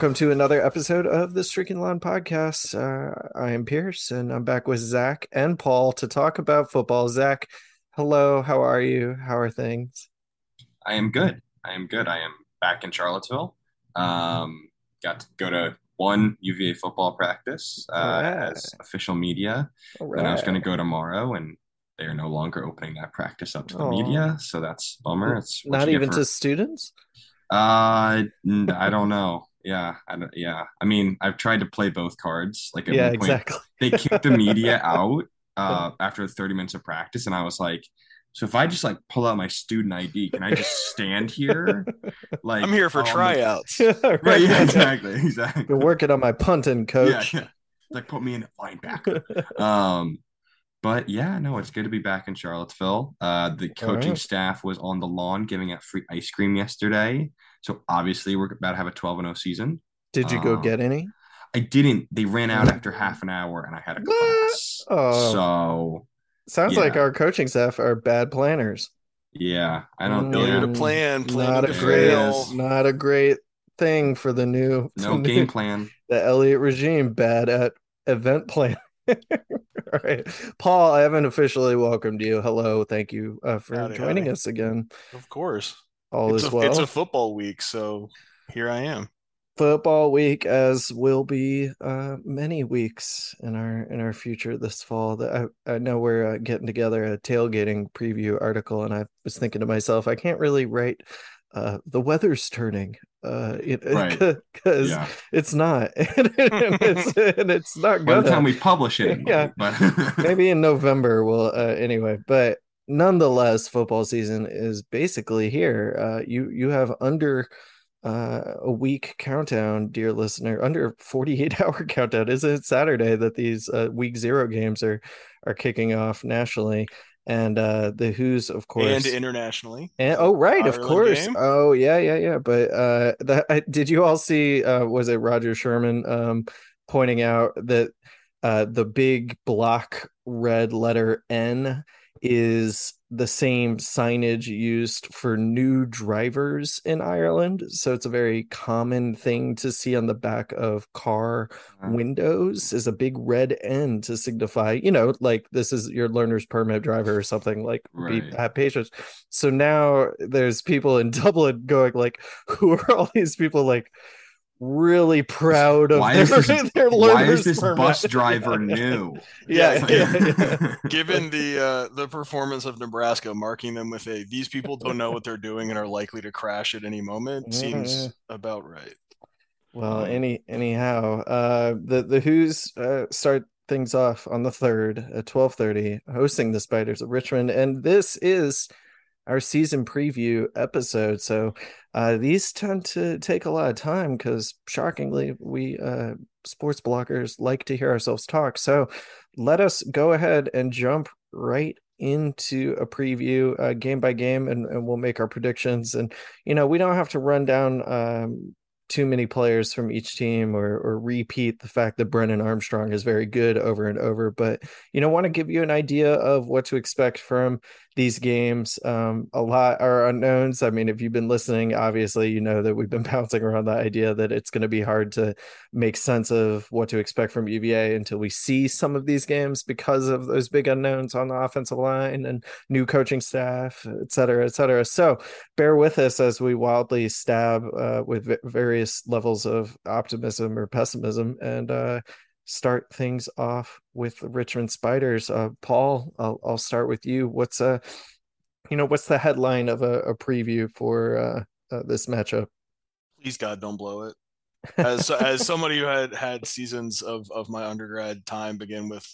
welcome to another episode of the Streaking Lawn Podcast. Uh, I am Pierce, and I'm back with Zach and Paul to talk about football. Zach, hello, how are you? How are things? I am good. I am good. I am back in Charlottesville. Um, got to go to one UVA football practice uh, Alright. as official media. All Then I was going to go tomorrow, and they are no longer opening that practice up to the Aw. media, so that's a bummer. It's Not even for- to students? Uh, I don't know. Yeah, I don't, yeah. I mean, I've tried to play both cards. Like at Yeah, one point, exactly. they kicked the media out uh, after 30 minutes of practice, and I was like, so if I just like pull out my student ID, can I just stand here? Like I'm here for on the- tryouts. Right? Yeah, exactly, exactly. Been working on my punting, coach. Yeah, yeah. Like put me in linebacker. um, but yeah, no, it's good to be back in Charlottesville. Uh, the coaching right. staff was on the lawn giving out free ice cream yesterday. So obviously we're about to have a 12 and 0 season. Did you go Um, get any? I didn't. They ran out after half an hour, and I had a class. Oh. So Sounds like our coaching staff are bad planners. yeah, I don't. Mm, Yeah, Failure to plan, planning not to a There great, it fail. is. not a great thing for the new, no the game new- plan. the Elliott regime. Bad at event plan. All right, Paul, I haven't officially welcomed you. Hello, thank you uh, for Howdy, joining howdy. us again. Of course. All It's is a, well. it's a football week, so here I am. football week as will be uh many weeks in our in our future this fall that i, I know we're uh, getting together a tailgating preview article and i was thinking to myself i can't really write uh the weather's turning uh Right. because Yeah. it's not and it's and it's not good By the time we publish it, it Yeah. but maybe in November we'll uh, anyway, but nonetheless, football season is basically here. Uh, you you have under uh, a week countdown, dear listener, under 48 hour countdown. Is it Saturday that these uh, week zero games are are kicking off nationally? And uh, the Hoos, of course, And internationally. and, oh right, of course. game? Oh yeah, yeah, yeah. But uh that I, did you all see uh was it Roger Sherman um pointing out that uh the big block red letter N is the same signage used for new drivers in Ireland. So it's a very common thing to see on the back of car Uh, windows is a big red N to signify, you know, like this is your learner's permit driver or something like be Right. have patience. So now there's people in Dublin going like, who are all these people like really proud of why their, is this, their why is this permit? bus driver new? Yeah, Yeah, yeah, yeah. Given the uh, the performance of Nebraska, marking them with a these people don't know what they're doing and are likely to crash at any moment Yeah, seems about right. Well, Um, any anyhow, uh, the the Hoos uh, start things off on the third at twelve thirty, hosting the Spiders of Richmond, and this is our season preview episode. So uh, these tend to take a lot of time because, shockingly, we uh, sports bloggers like to hear ourselves talk. So let us go ahead and jump right into a preview uh, game by game and, and we'll make our predictions and you know we don't have to run down um, too many players from each team or or repeat the fact that Brennan Armstrong is very good over and over but you know want to give you an idea of what to expect from these games. Um, a lot are unknowns. I mean, if you've been listening, obviously you know that we've been bouncing around the idea that it's going to be hard to make sense of what to expect from UVA until we see some of these games because of those big unknowns on the offensive line and new coaching staff, et cetera, et cetera. So bear with us as we wildly stab uh, with various levels of optimism or pessimism and uh, start things off with the Richmond Spiders. Uh, Paul, I'll, I'll start with you. What's a, uh, you know, what's the headline of a, a preview for uh, uh, this matchup? Please God, don't blow it. As as somebody who had had seasons of of my undergrad time begin with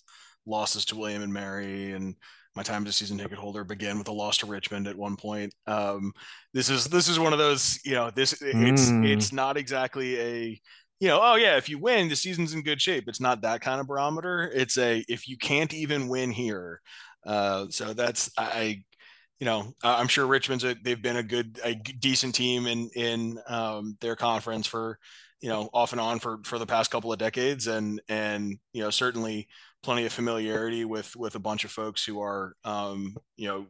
losses to William and Mary and my time as a season ticket holder began with a loss to Richmond at one point. Um, this is this is one of those, you know, this it's mm. it's not exactly a you know, oh yeah, if you win, the season's in good shape. It's not that kind of barometer. It's a if you can't even win here. Uh, so that's I, you know, I'm sure Richmond's a, they've been a good, a decent team in in um, their conference for, you know, off and on for for the past couple of decades, and and you know certainly plenty of familiarity with with a bunch of folks who are, um, you know,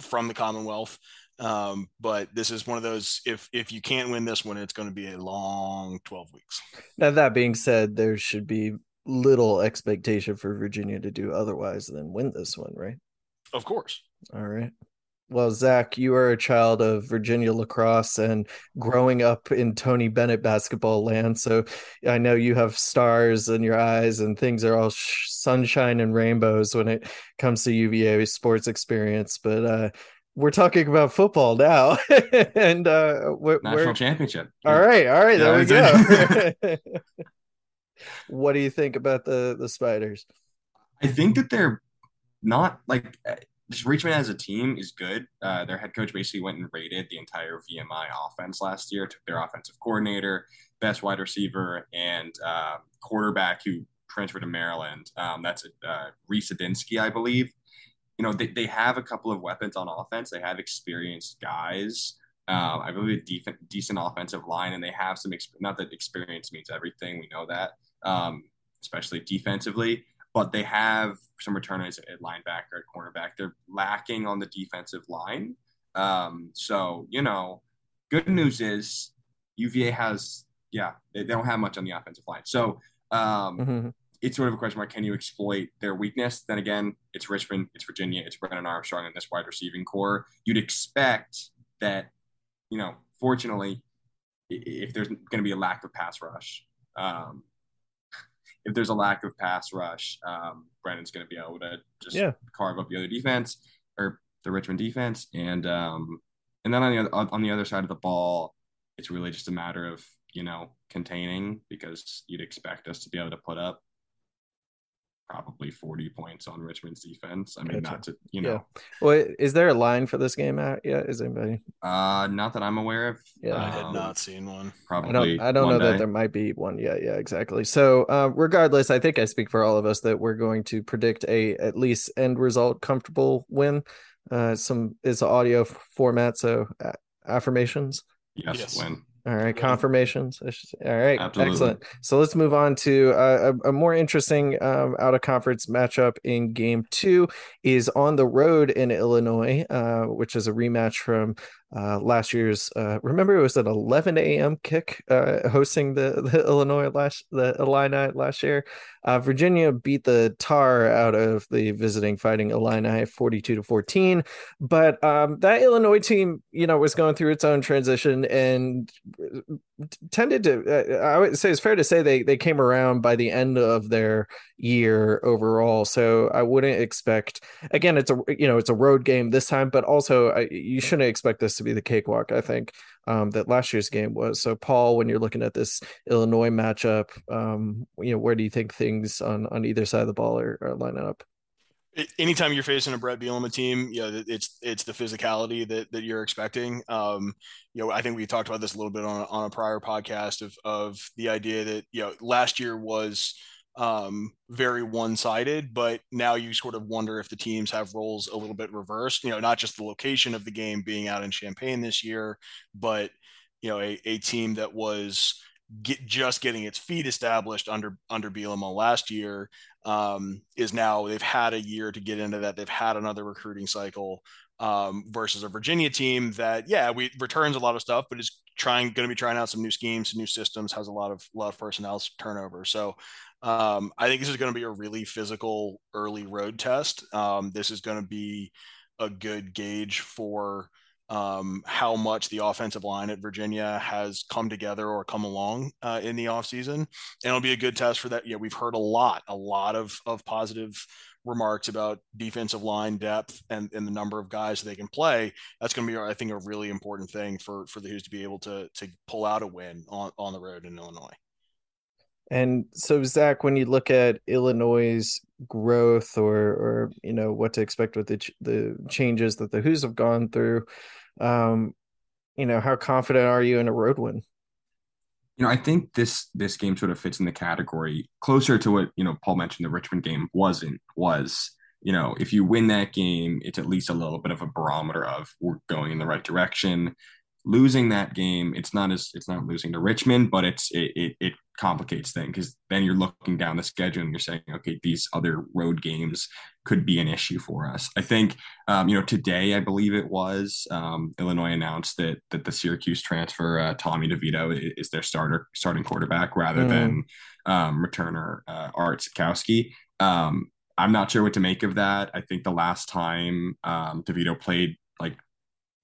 from the Commonwealth. Um, but this is one of those if if you can't win this one, it's going to be a long 12 weeks. Now that being said, there should be little expectation for Virginia to do otherwise than win this one, right? Of course. All right. Well, Zach, you are a child of Virginia lacrosse and growing up in Tony Bennett basketball land. So I know you have stars in your eyes and things are all sh- sunshine and rainbows when it comes to UVA sports experience. But uh, we're talking about football now, and uh, we're, national we're... championship. All right, all right, there we go. what do you think about the the Spiders? I think that they're not like uh, Richmond as a team is good. Uh, their head coach basically went and rated the entire VMI offense last year. Took their offensive coordinator, best wide receiver, and uh, quarterback who transferred to Maryland. Um, that's uh, Reece Udinski, I believe you know, they, they have a couple of weapons on offense. They have experienced guys. Um, I believe a decent, decent offensive line, and they have some. Exp- not that experience means everything. We know that, um, especially defensively. But they have some returners at linebacker, at cornerback. They're lacking on the defensive line. Um, so you know, good news is UVA has yeah they, they don't have much on the offensive line. So um, mm-hmm it's sort of a question mark. Can you exploit their weakness? Then again, it's Richmond, it's Virginia, it's Brennan Armstrong in this wide receiving corps. You'd expect that, you know, fortunately, if there's going to be a lack of pass rush, um, if there's a lack of pass rush, um, Brennan's going to be able to just yeah. carve up the other defense or the Richmond defense, and um, and then on the other, on the other side of the ball, it's really just a matter of you know containing because you'd expect us to be able to put up probably 40 points on Richmond's defense. I mean, gotcha. not to, you know. Yeah. Well, is there a line for this game out yet? Is anybody? Uh, not that I'm aware of. Yeah. Um, I had not seen one. Probably. I don't, I don't know day. that there might be one yet. Yeah, exactly. So, uh, regardless, I think I speak for all of us that we're going to predict a at least end result comfortable win. Uh, some is audio format, so uh, affirmations. Yes, yes. win. All right, confirmations. All right, Absolutely. excellent. So let's move on to uh, a, a, more interesting um, out of conference matchup in game two is on the road in Illinois, uh, which is a rematch from uh, last year's. Uh, remember, it was an 11 a.m. kick uh, hosting the, the Illinois last the Illini last year. Uh, Virginia beat the tar out of the visiting Fighting Illini 42 to 14, but um, that Illinois team, you know, was going through its own transition and tended to. Uh, I would say it's fair to say they they came around by the end of their year overall. So I wouldn't expect. Again, it's a you know it's a road game this time, but also I, you shouldn't expect this to be the cakewalk. I think um, that last year's game was. So Paul, when you're looking at this Illinois matchup, um, you know where do you think things on on either side of the ball are, are lining up? Anytime you're facing a Bret Bielema team, you know, it's it's the physicality that that you're expecting. Um, you know, I think we talked about this a little bit on on a prior podcast of of the idea that you know last year was um, very one sided, but now you sort of wonder if the teams have roles a little bit reversed. You know, not just the location of the game being out in Champaign this year, but you know, a, a team that was get, just getting its feet established under under Bielema last year um, is now they've had a year to get into that. They've had another recruiting cycle. um, versus a Virginia team that, yeah, we returns a lot of stuff, but is trying going to be trying out some new schemes, some new systems, has a lot of lot of personnel turnover. So um, I think this is going to be a really physical early road test. Um, this is going to be a good gauge for um, how much the offensive line at Virginia has come together or come along uh, in the offseason. And it'll be a good test for that. Yeah, we've heard a lot, a lot of, of positive remarks about defensive line depth and, and the number of guys they can play. That's going to be, I think, a really important thing for, for the Hoos to be able to, to pull out a win on, on the road in Illinois. And so, Zach, when you look at Illinois' growth, or or you know what to expect with the ch- the changes that the Hoos have gone through, um, you know, how confident are you in a road win? You know, I think this this game sort of fits in the category closer to what you know Paul mentioned. The Richmond game wasn't was you know if you win that game, it's at least a little bit of a barometer of we're going in the right direction losing that game, it's not as it's not losing to Richmond, but it's it it, it complicates things because then you're looking down the schedule and you're saying, okay, these other road games could be an issue for us. I think um, you know today, I believe it was um, Illinois announced that that the Syracuse transfer uh, Tommy DeVito is their starter starting quarterback rather mm. than um, returner uh, Art Sitkowski. Um, I'm not sure what to make of that. I think the last time um, DeVito played like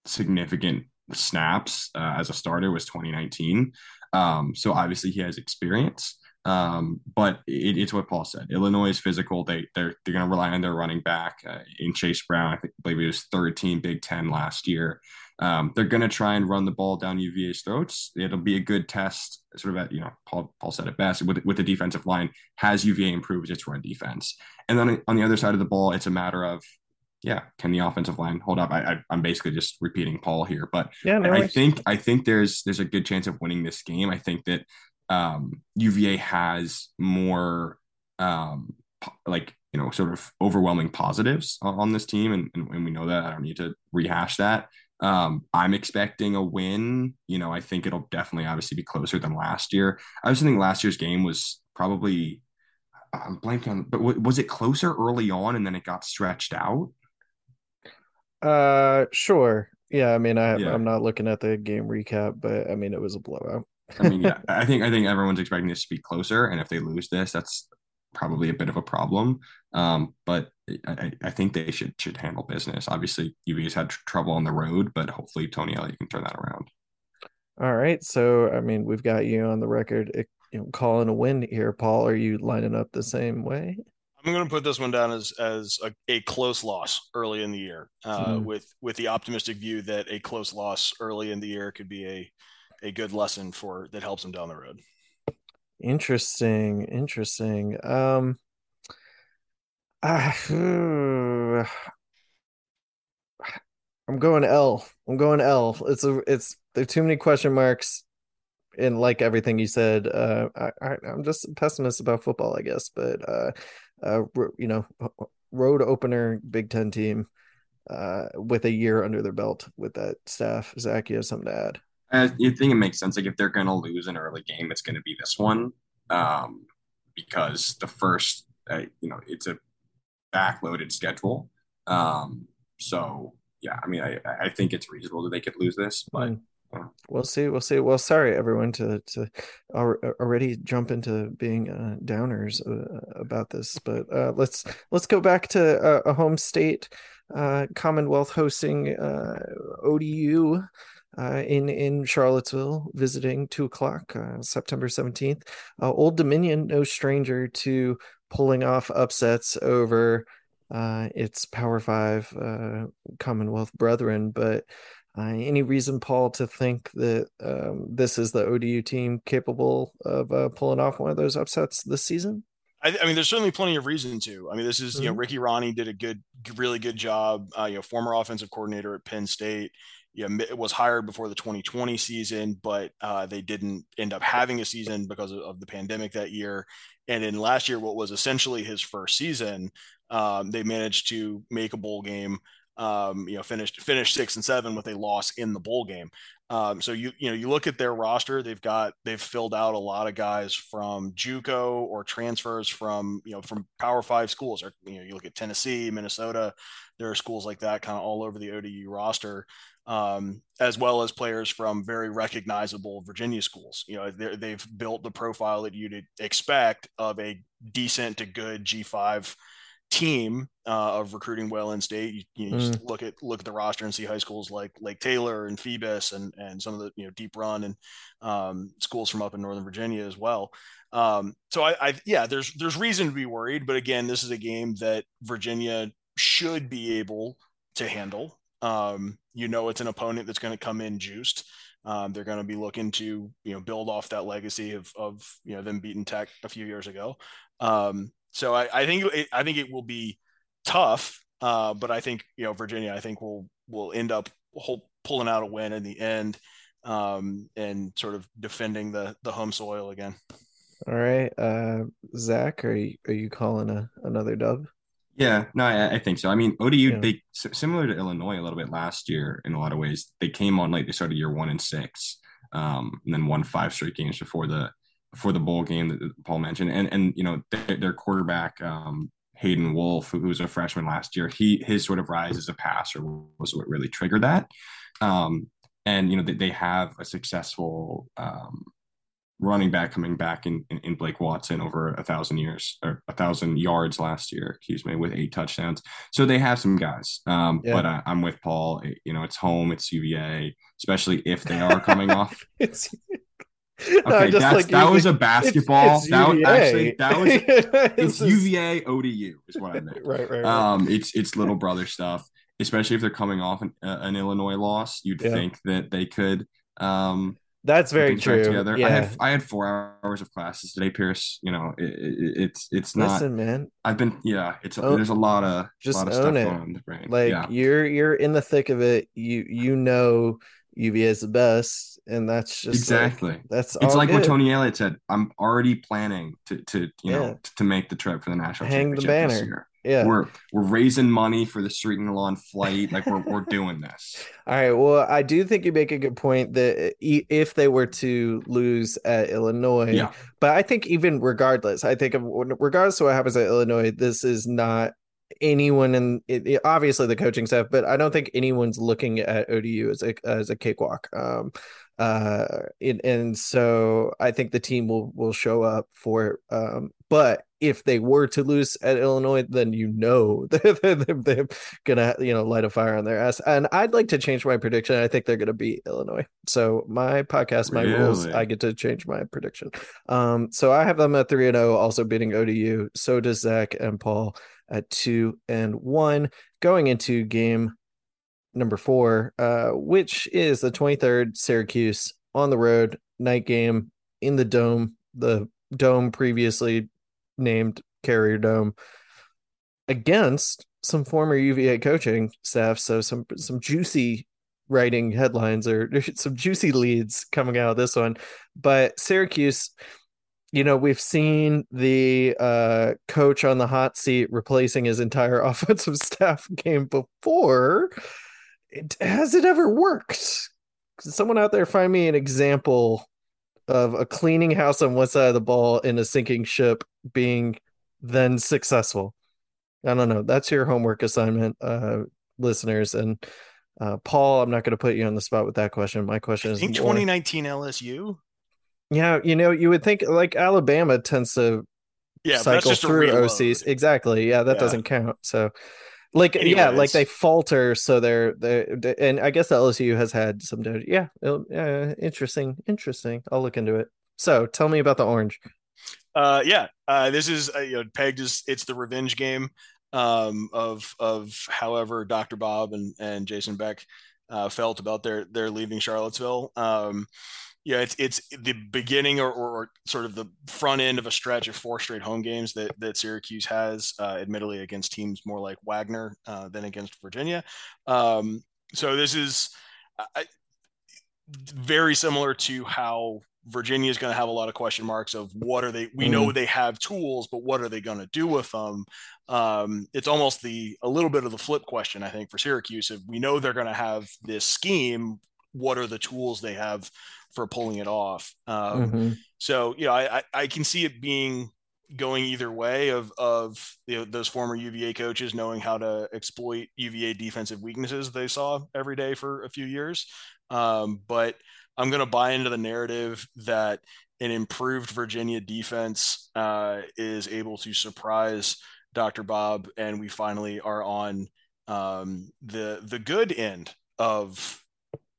significant snaps uh, as a starter was 2019. Um, so obviously he has experience. Um, but it, it's what Paul said. Illinois is physical. They they're they're going to rely on their running back uh, in Chase Brown. I think believe he was third team Big Ten last year. Um, they're going to try and run the ball down UVA's throats. It'll be a good test, sort of at you know Paul Paul said it best with with the defensive line. Has UVA improved its run defense? And then on the other side of the ball, it's a matter of yeah, can the offensive line hold up? I, I am basically just repeating Paul here, but yeah, no I, I think I think there's there's a good chance of winning this game. I think that um, UVA has more um, like you know sort of overwhelming positives on, on this team, and, and, and we know that. I don't need to rehash that. Um, I'm expecting a win. You know, I think it'll definitely obviously be closer than last year. I was thinking last year's game was probably I'm blanking on, but was it closer early on and then it got stretched out? Uh, sure. Yeah, I mean, I yeah. I'm not looking at the game recap, but I mean, it was a blowout. I mean, yeah, I think I think everyone's expecting this to be closer, and if they lose this, that's probably a bit of a problem. Um, but I, I think they should should handle business. Obviously, UVA's had tr- trouble on the road, but hopefully Tony Elliott can turn that around. All right, so I mean, we've got you on the record, eh, you know, calling a win here, Paul. Are you lining up the same way? I'm going to put this one down as as a, a close loss early in the year, uh, mm. with with the optimistic view that a close loss early in the year could be a a good lesson for that helps them down the road. Interesting, interesting. Um, uh, I'm going L. I'm going L. It's a it's there are too many question marks and like everything you said, uh, I, am just a pessimist about football, I guess. But uh, uh, you know, road opener Big Ten team uh, with a year under their belt with that staff. Zach, you have something to add? I think it makes sense. Like if they're going to lose an early game, it's going to be this one, um, because the first, uh, you know, it's a backloaded schedule. Um, so yeah, I mean, I, I think it's reasonable that they could lose this, but. Mm we'll see we'll see. Well sorry everyone to to already jump into being uh, downers uh, about this but uh, let's let's go back to uh, a home state uh, commonwealth hosting uh, odu in in charlottesville visiting two o'clock september 17th old dominion no stranger to pulling off upsets over its power five commonwealth brethren but uh, any reason, Paul, to think that um, this is the ODU team capable of uh, pulling off one of those upsets this season? I, I, mean, there's certainly plenty of reason to. I mean, this is mm-hmm. you know mm-hmm. Ricky Rahne did a good, really good job. Uh, you know, former offensive coordinator at Penn State. Yeah, it was hired before the 2020 season, but uh, they didn't end up having a season because of, of, the pandemic that year. And in last year, what was essentially his first season, um, they managed to make a bowl game Um, you know, finished finished six and seven with a loss in the bowl game. Um, so you you know you look at their roster, they've got they've filled out a lot of guys from JUCO or transfers from you know from Power Five schools. Or you know you look at Tennessee, Minnesota, there are schools like that kind of all over the ODU roster, um, as well as players from very recognizable Virginia schools. You know they've built the profile that you'd expect of a decent to good G five team uh, of recruiting well in state. You, you mm. just look at look at the roster and see high schools like Lake Taylor and Phoebus and and some of the you know Deep Run and um, schools from up in Northern Virginia as well. Um, so I, I yeah, there's there's reason to be worried, but again, this is a game that Virginia should be able to handle. Um, you know, it's an opponent that's going to come in juiced. Um, they're going to be looking to you know build off that legacy of of you know them beating Tech a few years ago. Um, so I, I think it, I think it will be tough, uh, but I think you know Virginia. I think will will end up whole, pulling out a win in the end, um, and sort of defending the the home soil again. All right, uh, Zach, are you are you calling a another dub? Yeah, no, I, I think so. I mean, ODU yeah. they similar to Illinois a little bit last year in a lot of ways. They came on late. They started year one and six, um, and then won five straight games before the for the bowl game that Paul mentioned, and and you know their, their quarterback um, Hayden Wolff, who was a freshman last year, he his sort of rise as a passer was what really triggered that. Um, and you know they, they have a successful um, running back coming back in, in, in Blake Watson over a thousand years or a thousand yards last year, excuse me, with eight touchdowns. So they have some guys. Um, yeah. But I, am with Paul. You know, it's home, it's UVA, especially if they are coming off. it's Okay, no, that's, like that was a basketball. It's, it's that was actually that was it's UVA ODU is what I meant. right, right, right. Um, it's it's little brother stuff, especially if they're coming off an, uh, an Illinois loss. You'd yeah. think that they could. Um, that's very true. Together. Yeah. I had I had four hours of classes today, Pierce. You know, it, it, it's it's not. Listen, man. I've been yeah. It's oh, there's a lot of just lot of own it. Like yeah. you're you're in the thick of it. You you know UVA is the best, and that's just exactly like, that's it's like what Tony Elliott said. I'm already planning to to you yeah. know to make the trip for the national hang the banner. Yeah, we're we're raising money for the street and lawn flight. Like we're we're doing this. All right. Well, I do think you make a good point that if they were to lose at Illinois, yeah. But I think even regardless, I think regardless of what happens at Illinois, this is not anyone in it, obviously the coaching staff, but I don't think anyone's looking at ODU as a as a cakewalk. Um, uh, it, and so I think the team will will show up for it. Um, but if they were to lose at Illinois, then you know they're, they're, they're, gonna you know light a fire on their ass. And I'd like to change my prediction. I think they're gonna beat Illinois. So my podcast, my really? rules, I get to change my prediction. Um, so I have them at three and zero, oh, also beating ODU. So does Zach and Paul at two and one, going into game number four, uh, which is the 23rd Syracuse on the road night game in the dome, the dome previously named Carrier Dome, against some former UVA coaching staff. So some some juicy writing headlines or some juicy leads coming out of this one. But Syracuse you know, we've seen the uh, coach on the hot seat replacing his entire offensive staff game before. It, has it ever worked? Can Someone out there find me an example of a cleaning house on one side of the ball in a sinking ship being then successful. I don't know. That's your homework assignment, uh, listeners. And uh, Paul, I'm not going to put you on the spot with that question. My question I is: think 2019 LSU. Yeah, you know, you would think like Alabama tends to yeah, cycle through OCs. Exactly. Yeah, that yeah. doesn't count. So like Anyways. yeah, like they falter so they're they and I guess LSU has had some yeah, yeah, interesting, interesting. I'll look into it. So, tell me about the orange. Uh yeah, uh this is uh, you know pegged as it's the revenge game um of of however Dr. Bob and and Jason Beck uh felt about their their leaving Charlottesville. Um yeah, it's it's the beginning or, or, sort of the front end of a stretch of four straight home games that that Syracuse has, uh, admittedly against teams more like Wagner uh, than against Virginia. Um, so this is I, very similar to how Virginia is going to have a lot of question marks of what are they? We know Mm. they have tools, but what are they going to do with them? Um, it's almost the a little bit of the flip question, I think, for Syracuse. If we know they're going to have this scheme, what are the tools they have for pulling it off? Um, Mhm. so you know, I, I I can see it being going either way of of you know, those former UVA coaches knowing how to exploit UVA defensive weaknesses they saw every day for a few years. Um, but I'm going to buy into the narrative that an improved Virginia defense uh, is able to surprise Dr. Bob, and we finally are on um, the the good end of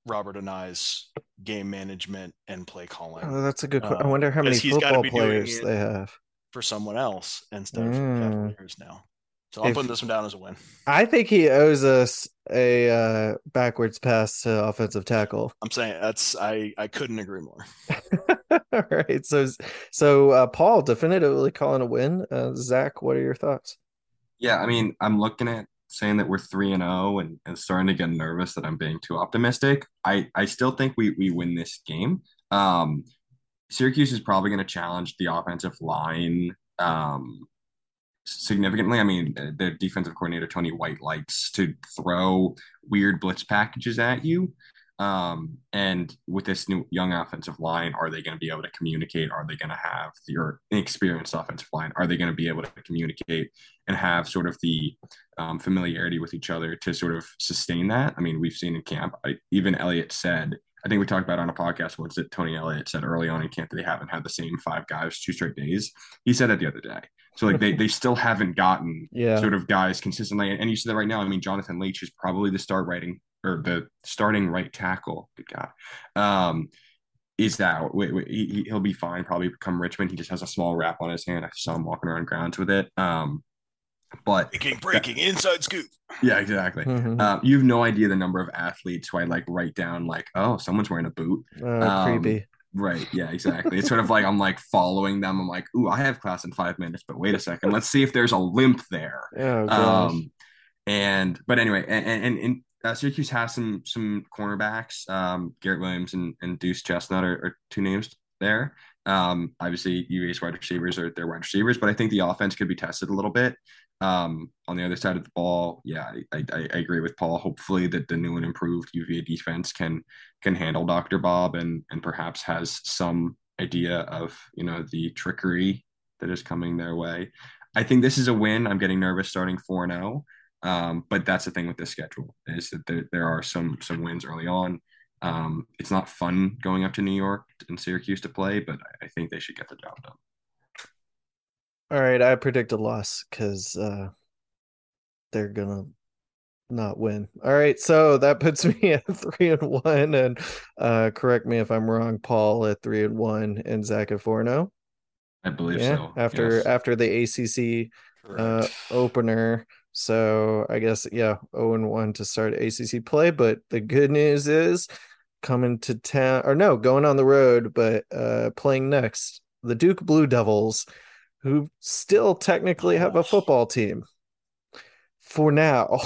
Robert Anae's game management and play calling Oh, that's a good. que- I Uh, wonder how many because he's gotta football players they have. for someone else instead of Mm. Cavaliers now. So I'm If- putting this one down as a win. I think he owes us a uh, backwards pass to offensive tackle. I'm saying that's I I couldn't agree more. All right, so so uh, Paul definitively calling a win. Uh, Zach, what are your thoughts? Yeah, I mean, I'm looking at saying that we're three and zero, and and starting to get nervous that I'm being too optimistic. I I still think we we win this game. Um, Syracuse is probably going to challenge the offensive line um significantly. I mean, their defensive coordinator Tony White likes to throw weird blitz packages at you. Um, and with this new young offensive line, are they going to be able to communicate? Are they going to have your inexperienced offensive line? Are they going to be able to communicate and have sort of the um, familiarity with each other to sort of sustain that? I mean, we've seen in camp, I, even Elliott said, I think we talked about on a podcast once that Tony Elliott said early on in camp that they haven't had the same five guys two straight days. He said that the other day. So like they they still haven't gotten Yeah, sort of guys consistently. And you see that right now. I mean, Jonathan Leech is probably the start writing or the starting right tackle. Good God. Um, is out. Wait, wait, he, he'll be fine. Probably come Richmond. He just has a small wrap on his hand. I saw him walking around grounds with it. Um, but Breaking, breaking, inside scoop. yeah, exactly. Mhm. Um, you have no idea the number of athletes who I like write down like, oh, someone's wearing a boot. Uh, um, creepy. Right. Yeah, exactly. It's sort of like I'm like following them. I'm like, ooh, I have class in five minutes, but wait a second. Let's see if there's a limp there. Oh. Um, and but anyway, and and, and uh, Syracuse has some some cornerbacks. Um, Garrett Williams and, and Duce Chestnut are, are two names there. Um, obviously UVA's wide receivers are their wide receivers, but I think the offense could be tested a little bit. Um, on the other side of the ball, yeah, I, I, I agree with Paul. Hopefully that the new and improved UVA defense can can handle Dr. Bob and and perhaps has some idea of you know the trickery that is coming their way. I think this is a win. I'm getting nervous starting 4 0. Um, but that's the thing with this schedule is that there, there are some some wins early on. Um, it's not fun going up to New York and Syracuse to play, but I, I think they should get the job done. All right, I predict a loss because uh, they're gonna not win. All right, so that puts me at three and one, and uh, correct me if I'm wrong, Paul at three and one, and Zach at four and zero. I believe Yeah, so. after yes. after the ACC uh, opener. So I guess yeah, 0 and 1 to start ACC play. But the good news is coming to town or no, going on the road, but uh playing next, the Duke Blue Devils, who still technically have a football team. For now,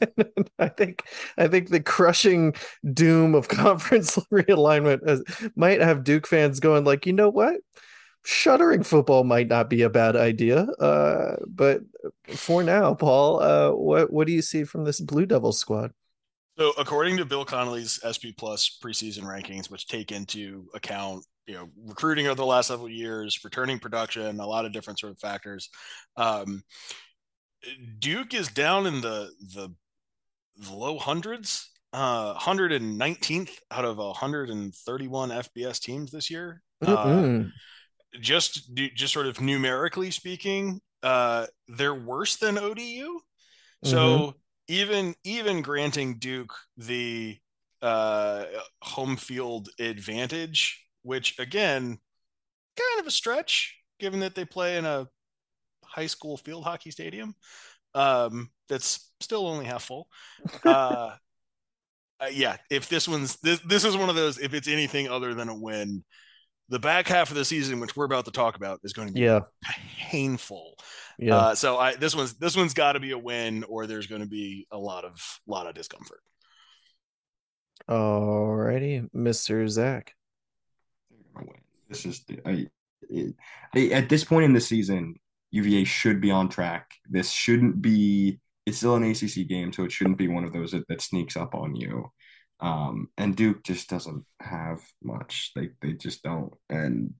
I think I think the crushing doom of conference realignment has, might have Duke fans going like, you know what, shuttering football might not be a bad idea. Uh, but for now, Paul, uh, what what do you see from this Blue Devil squad? So, according to Bill Connolly's SP Plus preseason rankings, which take into account you know recruiting over the last several years, returning production, a lot of different sort of factors, um, Duke is down in the the, the low hundreds, uh, 119th out of 131 FBS teams this year. Uh. Just just sort of numerically speaking, uh, they're worse than ODU. So even even granting Duke the uh, home field advantage, which again, kind of a stretch given that they play in a high school field hockey stadium um, that's still only half full. Uh, uh, yeah, if this one's this, this is one of those, if it's anything other than a win, the back half of the season, which we're about to talk about, is going to be yeah, painful. yeah. Uh, so I this one's this one's got to be a win, or there's going to be a lot of lot of discomfort. Alrighty, Mister Zach. They're gonna win. This is I, I, at this point in the season, UVA should be on track. This shouldn't be. It's still an ACC game, so it shouldn't be one of those that, that sneaks up on you. Um, and Duke just doesn't have much. They they just don't. And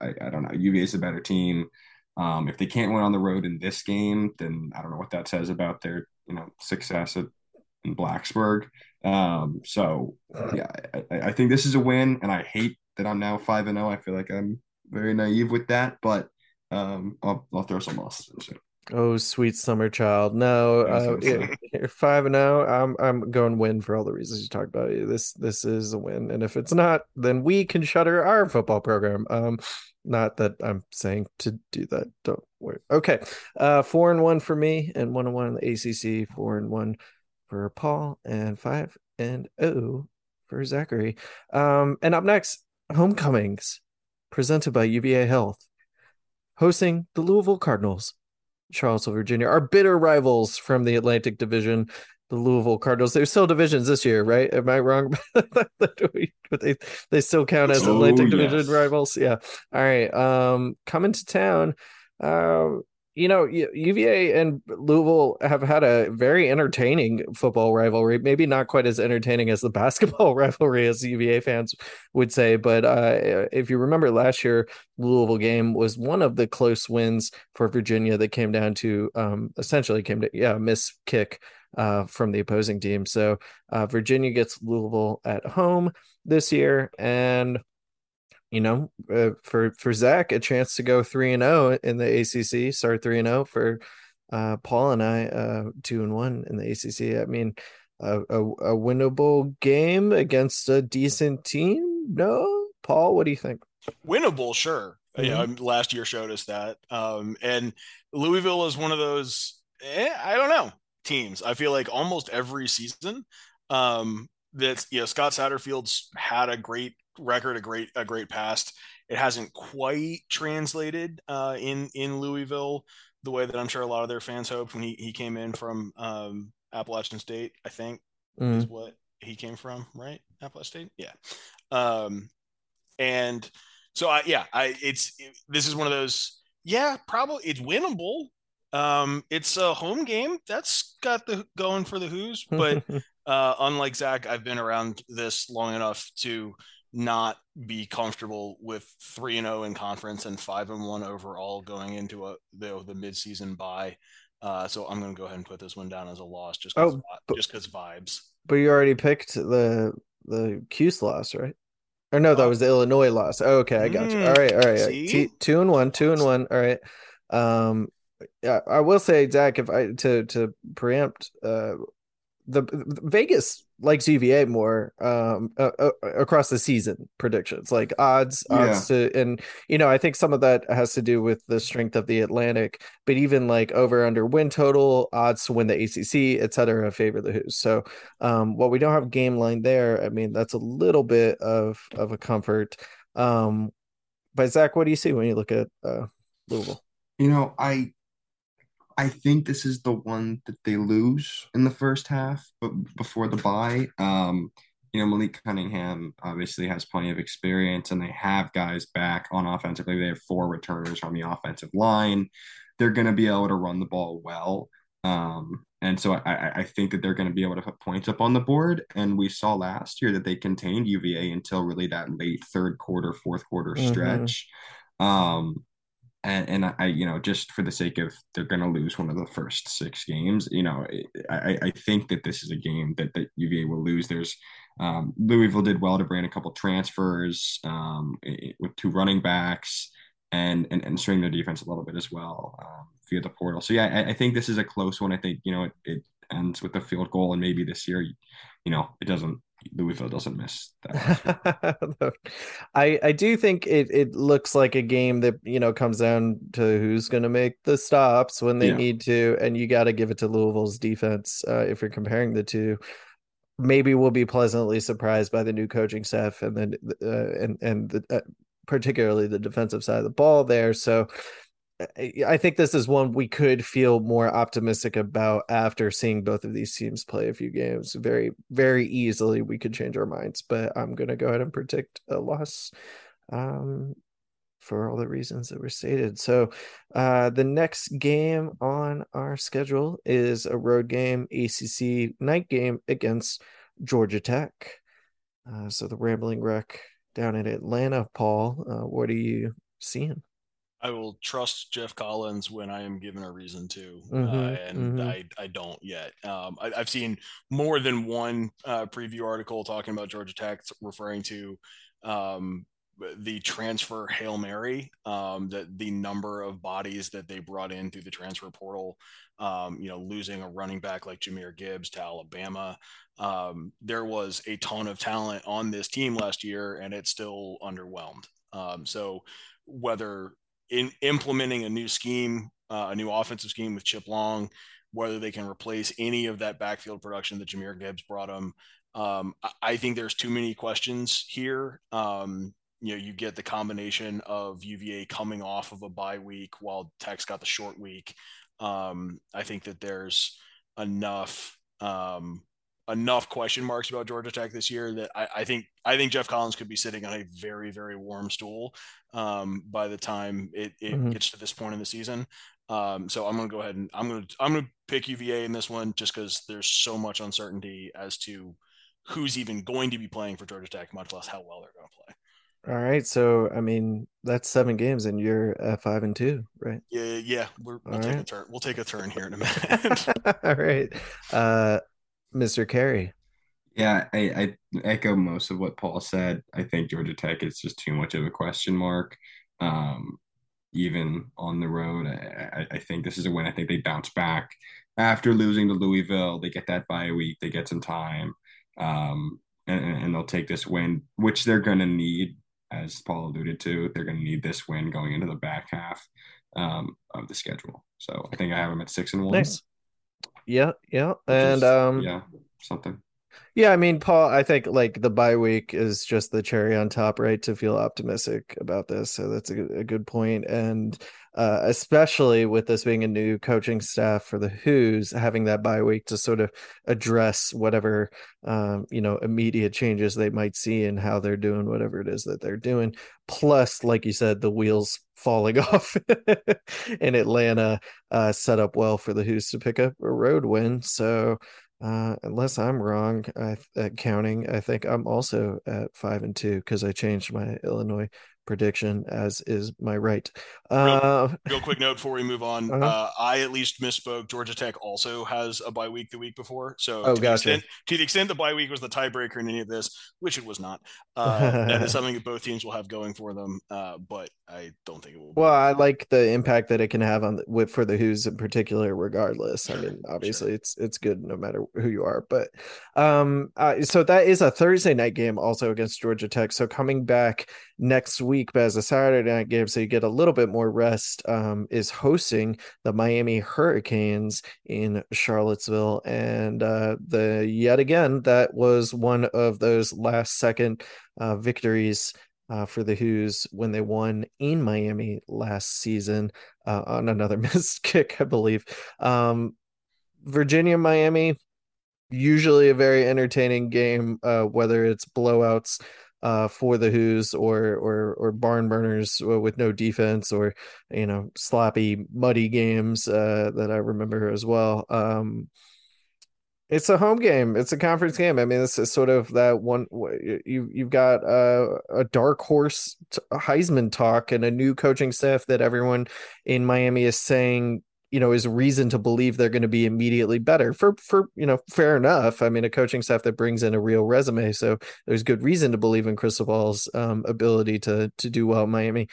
I, I don't know. UVA is a better team. Um, if they can't win on the road in this game, then I don't know what that says about their you know success at, in Blacksburg. Um, so yeah, I, I think this is a win, and I hate that I'm now five and zero. Oh. I feel like I'm very naive with that, but um, I'll, I'll throw some losses in Oh, sweet summer child. No, uh, you're five and zero. Oh. I'm I'm going win for all the reasons you talked about. This this is a win, and if it's not, then we can shutter our football program. Um, not that I'm saying to do that. Don't worry. Okay, uh, four and one for me, and one and one in the ACC. Four and one for Paul, and five and oh for Zachary. Um, and up next, homecomings presented by UVA Health, hosting the Louisville Cardinals. Charlottesville, Virginia, our bitter rivals from the Atlantic Division, the Louisville Cardinals. They're still divisions this year, right? Am I wrong? but they they still count as oh, Atlantic yes. Division rivals. Yeah. All right. Um, coming to town. Uh, you know, UVA and Louisville have had a very entertaining football rivalry. Maybe not quite as entertaining as the basketball rivalry, as UVA fans would say. But uh, if you remember last year, Louisville game was one of the close wins for Virginia that came down to um, essentially came to yeah miss kick uh, from the opposing team. So uh, Virginia gets Louisville at home this year, and you know, uh, for for Zach, a chance to go three and zero oh in the ACC, start three and zero oh for uh, Paul and I, uh, two and one in the ACC. I mean, a, a, a winnable game against a decent team. No, Paul, what do you think? Winnable, sure. Mm-hmm. Yeah, last year showed us that. Um, and Louisville is one of those. Eh, I don't know teams. I feel like almost every season, um, that you know Scott Satterfield's had a great record, a great a great past. It hasn't quite translated uh, in in Louisville the way that I'm sure a lot of their fans hoped when he, he came in from um, Appalachian State. I think mm. is what he came from, right? Appalachian State, yeah. Um, and so I yeah, I it's it, this is one of those yeah, probably it's winnable. Um, it's a home game that's got the going for the Hoos, but uh, unlike Zach, I've been around this long enough to not be comfortable with 3 and 0 in conference and 5 and 1 overall going into a the, the midseason bye. Uh, so I'm going to go ahead and put this one down as a loss just cause, oh, but, just cuz vibes. But you already picked the the Cuse loss, right? Or no, that oh. was the Illinois loss. Oh, okay, I got you. Mm, all right, all right. T- two and one, two and one. All right. Um, yeah, I will say, Zach, if I to to preempt, uh, the Vegas likes UVA more um uh, uh, across the season predictions like odds odds yeah. to and you know I think some of that has to do with the strength of the Atlantic but even like over under win total odds to win the ACC etc favor the Hoos so um while we don't have game line there I mean that's a little bit of of a comfort. Um but Zach what do you see when you look at uh Louisville? You know I I think this is the one that they lose in the first half, but before the bye. Um, you know, Malik Cunningham obviously has plenty of experience, and they have guys back on offensively. They have four returners on the offensive line. They're going to be able to run the ball well. Um, and so I, I think that they're going to be able to put points up on the board. And we saw last year that they contained UVA until really that late third quarter, fourth quarter mm-hmm. stretch. Um, and, and I, you know, just for the sake of they're going to lose one of the first six games, you know, I, I think that this is a game that, that UVA will lose. There's um, Louisville did well to bring a couple transfers um, with two running backs and, and, and string their defense a little bit as well um, via the portal. So, yeah, I, I, think this is a close one. I think, you know, it, it ends with a field goal and maybe this year, you know, it doesn't Louisville doesn't miss that. I I do think it it looks like a game that you know comes down to who's going to make the stops when they yeah. need to, and you got to give it to Louisville's defense uh, if you're comparing the two. Maybe we'll be pleasantly surprised by the new coaching staff and then uh, and and the, uh, particularly the defensive side of the ball there. So I think this is one we could feel more optimistic about after seeing both of these teams play a few games. Very, very easily, we could change our minds, but I'm going to go ahead and predict a loss. Um, for all the reasons that were stated. So, uh, the next game on our schedule is a road game, ACC night game against Georgia Tech. Uh, so, the Rambling Wreck down in Atlanta, Paul, uh, what are you seeing? I will trust Geoff Collins when I am given a reason to, Mhm, uh, and mhm. I, I don't yet. Um, I, I've seen more than one uh, preview article talking about Georgia Tech, referring to um, the transfer hail mary, um, that the number of bodies that they brought in through the transfer portal. Um, you know, losing a running back like Jahmyr Gibbs to Alabama. Um, there was a ton of talent on this team last year, and it's still underwhelmed. Um, so whether in implementing a new scheme, uh, a new offensive scheme with Chip Long, whether they can replace any of that backfield production that Jahmyr Gibbs brought them. Um, I, think there's too many questions here. Um, you know, you get the combination of UVA coming off of a bye week while Tech's got the short week. Um, I think that there's enough um, enough question marks about Georgia Tech this year that I, I, think I think Geoff Collins could be sitting on a very very warm stool um, by the time it, it Mhm. gets to this point in the season. Um, so I'm gonna go ahead and I'm gonna I'm gonna pick UVA in this one just because there's so much uncertainty as to who's even going to be playing for Georgia Tech, much less how well they're going to play. All right, so I mean that's seven games, and you're at five and two, right? Yeah, yeah, we're, we'll All take a turn. We'll take a turn here in a minute. All right, uh, Mr. Carey. Yeah, I, I echo most of what Paul said. I think Georgia Tech is just too much of a question mark. Um, even on the road, I, I, I think this is a win. I think they bounce back after losing to Louisville. They get that bye week. They get some time, um, and, and they'll take this win, which they're going to need, as Paul alluded to. They're going to need this win going into the back half um, of the schedule. So I think I have them at six and one. Nice. Yeah, yeah, and um, yeah, something. Yeah, I mean, Paul, I think like the bye week is just the cherry on top, right? To feel optimistic about this. So that's a, good- a good point. And uh, especially with this being a new coaching staff for the Hoos, having that bye week to sort of address whatever, um, you know, immediate changes they might see in how they're doing whatever it is that they're doing. Plus, like you said, the wheels falling off in Atlanta uh, set up well for the Hoos to pick up a road win. So, uh, unless I'm wrong I, at counting, I think I'm also at five and two because I changed my Illinois prediction, as is my right. Uh, Real quick note before we move on. Uh-huh. Uh, I at least misspoke. Georgia Tech also has a bye week the week before. So Oh, to, gotcha. the extent, to the extent the bye week was the tiebreaker in any of this, which it was not, uh, that is something that both teams will have going for them. Uh, but I don't think it will. be. well, I like the impact that it can have on the, with for the Hoos in particular. Regardless, I mean, obviously it's it's good no matter who you are. But um, uh, so that is a Thursday night game also against Georgia Tech. So coming back next week, but as a Saturday night game, so you get a little bit more rest. Um, is hosting the Miami Hurricanes in Charlottesville, and uh, the yet again that was one of those last second uh, victories uh, for the Hoos when they won in Miami last season uh, on another missed kick, I believe. Um, Virginia, Miami, usually a very entertaining game, uh, whether it's blowouts uh, for the Hoos or or or barn burners with no defense or you know sloppy, muddy games uh, that I remember as well. Um, it's a home game. It's a conference game. I mean, this is sort of that one. You you've got uh, a dark horse Heisman talk and a new coaching staff that everyone in Miami is saying you know is reason to believe they're going to be immediately better for for you know fair enough. I mean, a coaching staff that brings in a real resume, so there's good reason to believe in Cristobal's um, ability to to do well in Miami,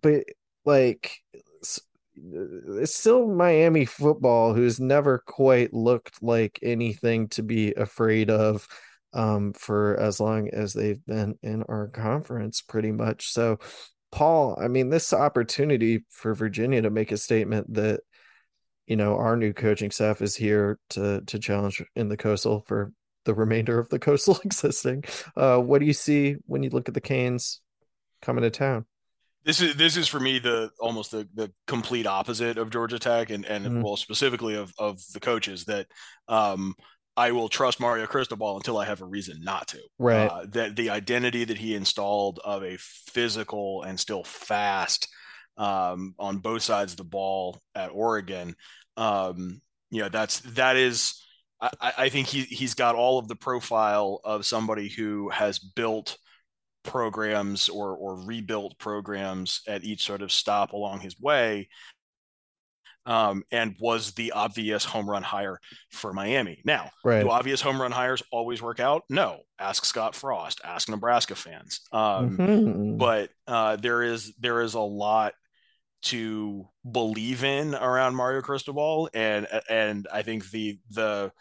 but like it's still Miami football who's never quite looked like anything to be afraid of um, for as long as they've been in our conference, pretty much. So, Paul, I mean, this opportunity for Virginia to make a statement that you know our new coaching staff is here to to challenge in the coastal for the remainder of the coastal existing. Uh, what do you see when you look at the Canes coming to town? This is this is for me the almost the, the complete opposite of Georgia Tech and and Mhm. well specifically of of the coaches that um I will trust Mario Cristobal until I have a reason not to. Right. Uh, that the identity that he installed of a physical and still fast um, on both sides of the ball at Oregon, um, you know, that's that is. I, I think he he's got all of the profile of somebody who has built programs or or rebuilt programs at each sort of stop along his way um, and was the obvious home run hire for Miami. Now, right. do obvious home run hires always work out? No. Ask Scott Frost. Ask Nebraska fans. Um, mm-hmm. But uh, there is there is a lot to believe in around Mario Cristobal, and and I think the the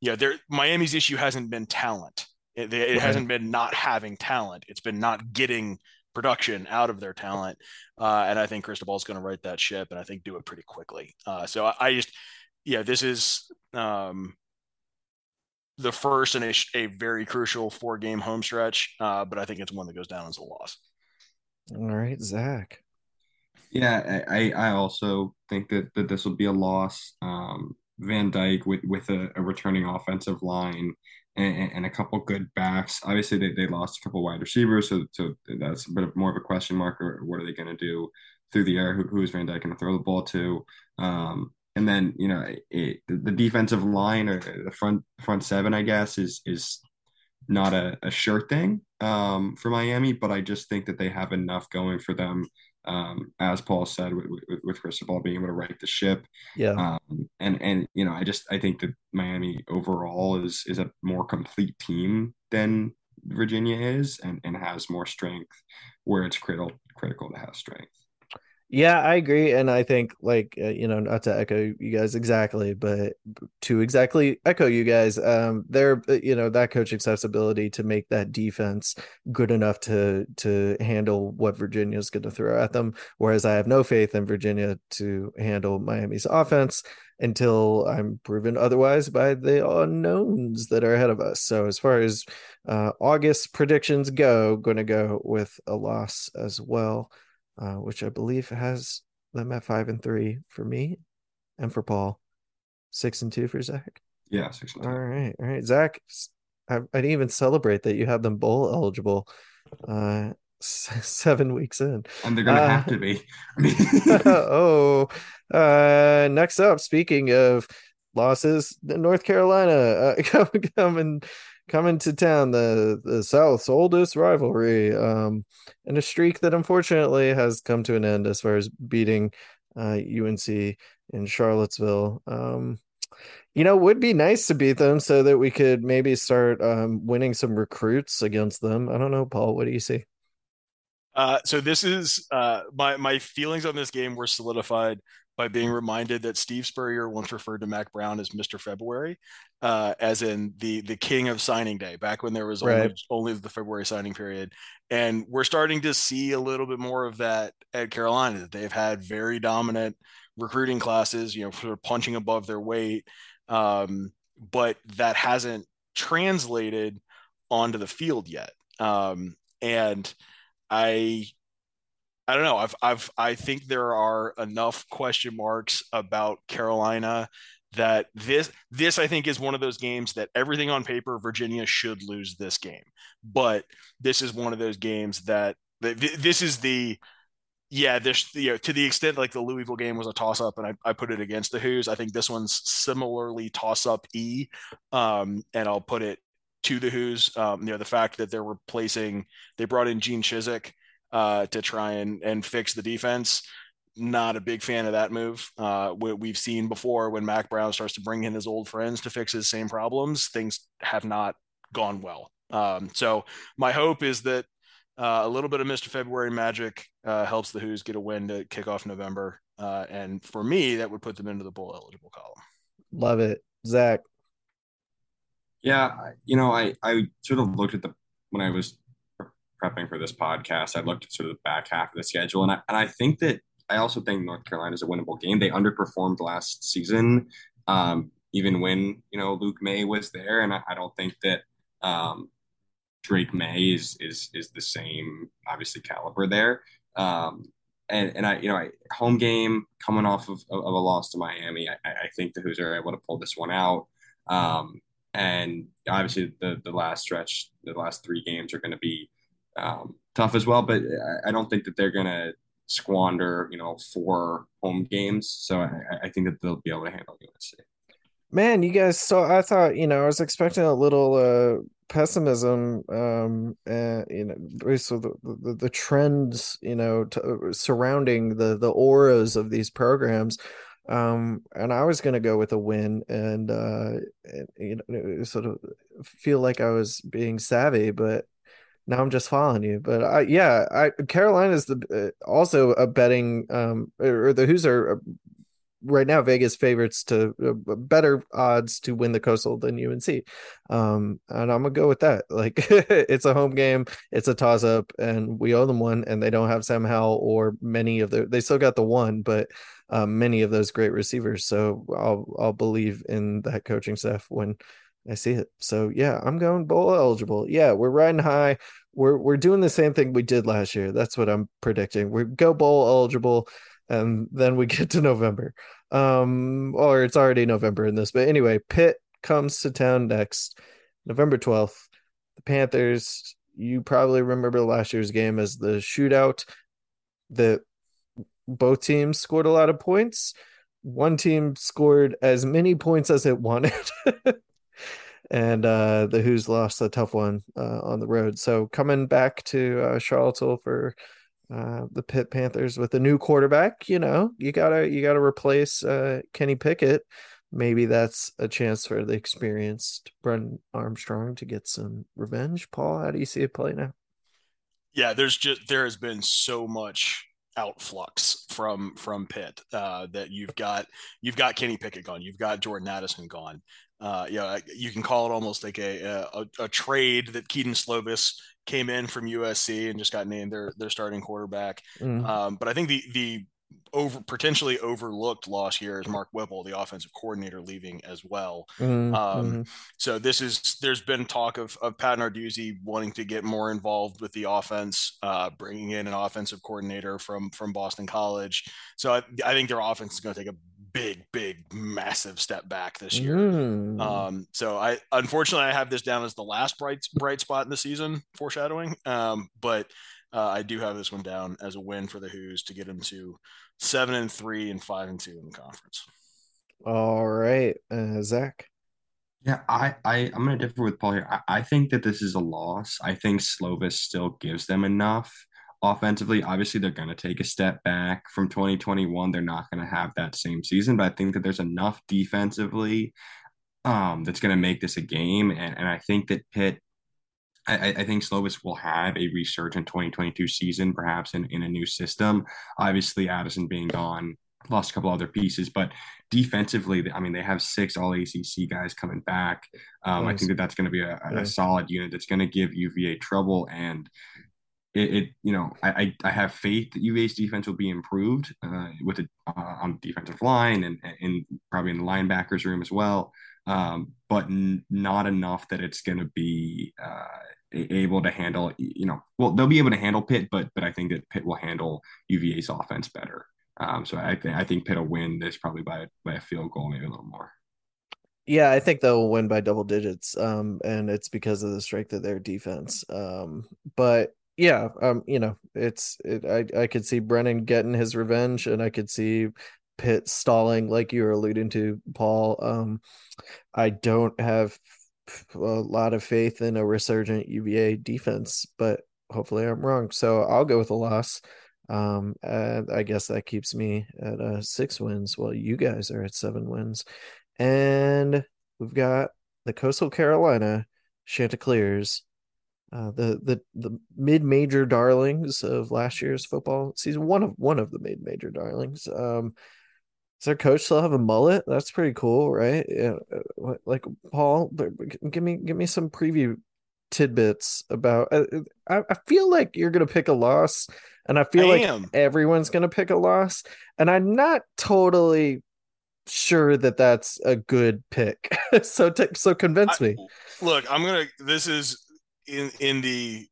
yeah there Miami's issue hasn't been talent. It, it right. hasn't been not having talent. It's been not getting production out of their talent. Uh, and I think Cristobal is going to right that ship and I think do it pretty quickly. Uh, so I, I, just, yeah, this is um, the first and a, a, very crucial four game home stretch. Uh, but I think it's one that goes down as a loss. All right, Zach. Yeah, I, I also think that, that this will be a loss. Um, Van Dyke with, with a, a returning offensive line and, and, a couple good backs. Obviously, they, they lost a couple wide receivers, so so that's a bit of more of a question mark. Or what are they going to do through the air? Who, who is Van Dyke going to throw the ball to? Um, and then you know it, the defensive line or the front front seven, I guess, is is not a, a sure thing um, for Miami, but I just think that they have enough going for them um, as Paul said, with, with, with Cristobal being able to right the ship. Yeah. Um, and and you know, I just I think that Miami overall is is a more complete team than Virginia is, and and has more strength where it's critical critical to have strength. Yeah, I agree, and I think like uh, you know, not to echo you guys exactly, but to exactly echo you guys, um, there, uh, you know, that coach accessibility to make that defense good enough to to handle what Virginia's going to throw at them. Whereas I have no faith in Virginia to handle Miami's offense until I'm proven otherwise by the unknowns that are ahead of us. So as far as uh, August predictions go, going to go with a loss as well uh, which I believe has them at five and three for me and for Paul. Six and two for Zach. Yeah, six and two. All right. All right. Zach, I, I didn't even celebrate that you have them bowl eligible uh seven weeks in and they're gonna uh, have to be oh uh next up speaking of losses north carolina uh, coming coming to town the the South's oldest rivalry, um, and a streak that unfortunately has come to an end as far as beating uh, UNC in Charlottesville. Um, you know, would be nice to beat them so that we could maybe start um, winning some recruits against them. I don't know, Paul. What do you see? Uh, so this is uh, my my feelings on this game were solidified by being reminded that Steve Spurrier once referred to Mack Brown as Mr. February, uh, as in the the king of signing day, back when there was right. only, only the February signing period. And we're starting to see a little bit more of that at Carolina. That they've had very dominant recruiting classes, you know, sort of punching above their weight, um, but that hasn't translated onto the field yet. Um, and I I don't know. I've I've I think there are enough question marks about Carolina that this this I think is one of those games that everything on paper Virginia should lose this game. But this is one of those games that this is the yeah, this you know, to the extent like the Louisville game was a toss up and I, I put it against the Hoos. I think this one's similarly toss up E. Um, and I'll put it to the Hoos. Um, you know, the fact that they're replacing they brought in Gene Chizik uh, to try and and fix the defense. Not a big fan of that move. Uh, we, have seen before when Mack Brown starts to bring in his old friends to fix his same problems, things have not gone well. Um, so my hope is that uh, a little bit of Mr. February magic uh, helps the Hoos get a win to kick off November. Uh, and for me, that would put them into the bowl eligible column. Love it. Zach. Yeah, you know, I, I sort of looked at the when I was prepping for this podcast, I looked at sort of the back half of the schedule, and I, and I think that I also think North Carolina is a winnable game. They underperformed last season, um, even when you know Luke Maye was there, and I, I don't think that um, Drake Maye is is is the same obviously caliber there. Um, and and I you know I, home game coming off of, of, a loss to Miami, I, I think the Hoos are able to pull this one out. Um, and obviously the the last stretch, the last three games are going to be um, tough as well. But I, don't think that they're going to squander, you know, four home games. So I, I think that they'll be able to handle UNC. Man, you guys so I thought, you know, I was expecting a little uh pessimism um and you know so the, the the trends you know to, surrounding the the auras of these programs um and i was to go with a win and uh you know sort of feel like i was being savvy but now i'm just following you but i yeah i carolina's the uh, also a betting um or the Hoos are right now Vegas favorites to uh, better odds to win the Coastal than UNC. Um, and I'm gonna go with that. Like it's a home game, it's a toss up, and we owe them one. And they don't have Sam Howell or many of the. They still got the one, but um, many of those great receivers. So I'll I'll believe in that coaching staff when. I see it. So yeah, I'm going bowl eligible. Yeah, we're riding high. We're we're doing the same thing we did last year. That's what I'm predicting. We go bowl eligible and then we get to November. Um, or it's already November in this, but anyway, Pitt comes to town next, November 12th. The Panthers, you probably remember last year's game as the shootout that both teams scored a lot of points. One team scored as many points as it wanted. and uh, the Hoos lost a tough one uh, on the road. So coming back to uh, Charlottesville for uh, the Pitt Panthers with a new quarterback. You know, you gotta you gotta replace uh, Kenny Pickett. Maybe that's a chance for the experienced Brennan Armstrong to get some revenge. Paul, how do you see it play now? Yeah, there's just there has been so much outflux from from Pitt uh, that you've got you've got Kenny Pickett gone, you've got Jordan Addison gone. Uh, yeah, you can call it almost like a a, a trade that Kedon Slovis came in from USC and just got named their their starting quarterback. Mm. Um, but I think the the over potentially overlooked loss here is Mark Whipple, the offensive coordinator, leaving as well. Mm-hmm. Um, mm-hmm. so this is there's been talk of of Pat Narduzzi wanting to get more involved with the offense, uh, bringing in an offensive coordinator from from Boston College. So I, I think their offense is going to take a big, big, massive step back this year. Mm. Um, so I unfortunately I have this down as the last bright bright spot in the season, foreshadowing. Um, but uh, I do have this one down as a win for the Hoos to get them to seven and three and five and two in the conference. All right, uh, Zach. Yeah, I, I I'm gonna differ with Paul here. I, I think that this is a loss. I think Slovis still gives them enough offensively. Obviously, they're going to take a step back from 2021. They're not going to have that same season, but I think that there's enough defensively um, that's going to make this a game. And, and I think that Pitt, I, I think Slovis will have a resurgent 2022 season, perhaps in, in a new system. Obviously, Addison being gone, lost a couple other pieces, but defensively, I mean, they have six all ACC guys coming back. Um, nice. I think that that's going to be a, a, yeah. solid unit that's going to give UVA trouble. And it, it, you know I, I have faith that UVA's defense will be improved uh, with it uh, on the defensive line and and probably in the linebackers room as well, um, but n- not enough that it's going to be uh, able to handle you know well they'll be able to handle Pitt, but but I think that Pitt will handle UVA's offense better. Um, so I think I think Pitt will win this probably by by a field goal, maybe a little more. Yeah, I think they'll win by double digits. Um, and it's because of the strength of their defense. Um, but yeah, um, you know, it's it, I I could see Brennan getting his revenge, and I could see Pitt stalling, like you were alluding to, Paul. Um, I don't have a lot of faith in a resurgent UVA defense, but hopefully I'm wrong. So I'll go with a loss. Um, and I guess that keeps me at uh, six wins while you guys are at seven wins. And we've got the Coastal Carolina Chanticleers uh, the the the mid major darlings of last year's football season. One of one of the mid major darlings. Um, does our coach still have a mullet? That's pretty cool, right? Yeah, uh, like Paul, give me give me some preview tidbits about. Uh, uh, I, I feel like you're gonna pick a loss, and I feel I like am. everyone's gonna pick a loss, and I'm not totally sure that that's a good pick. so t- so convince I, me. Look, I'm gonna. This is in in the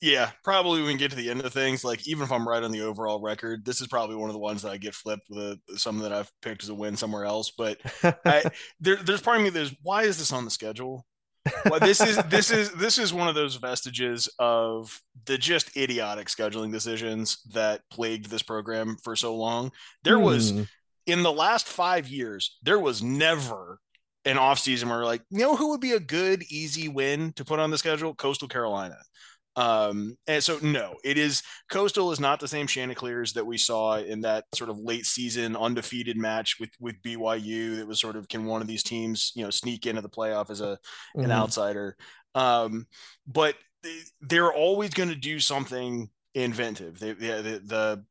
Yeah, probably when we get to the end of things, like even if I'm right on the overall record, this is probably one of the ones that I get flipped with a, some that I've picked as a win somewhere else. But I, there, there's part of me there's why is this on the schedule? Well, this is this is this is one of those vestiges of the just idiotic scheduling decisions that plagued this program for so long. There was Hmm. in the last five years, there was never an offseason where we're like, you know who would be a good, easy win to put on the schedule? Coastal Carolina. Um, and so no, it is Coastal is not the same Chanticleers that we saw in that sort of late season undefeated match with with BYU. That was sort of can one of these teams, you know, sneak into the playoff as a an Mhm. outsider. Um, but they, they're always going to do something inventive. They, they, the the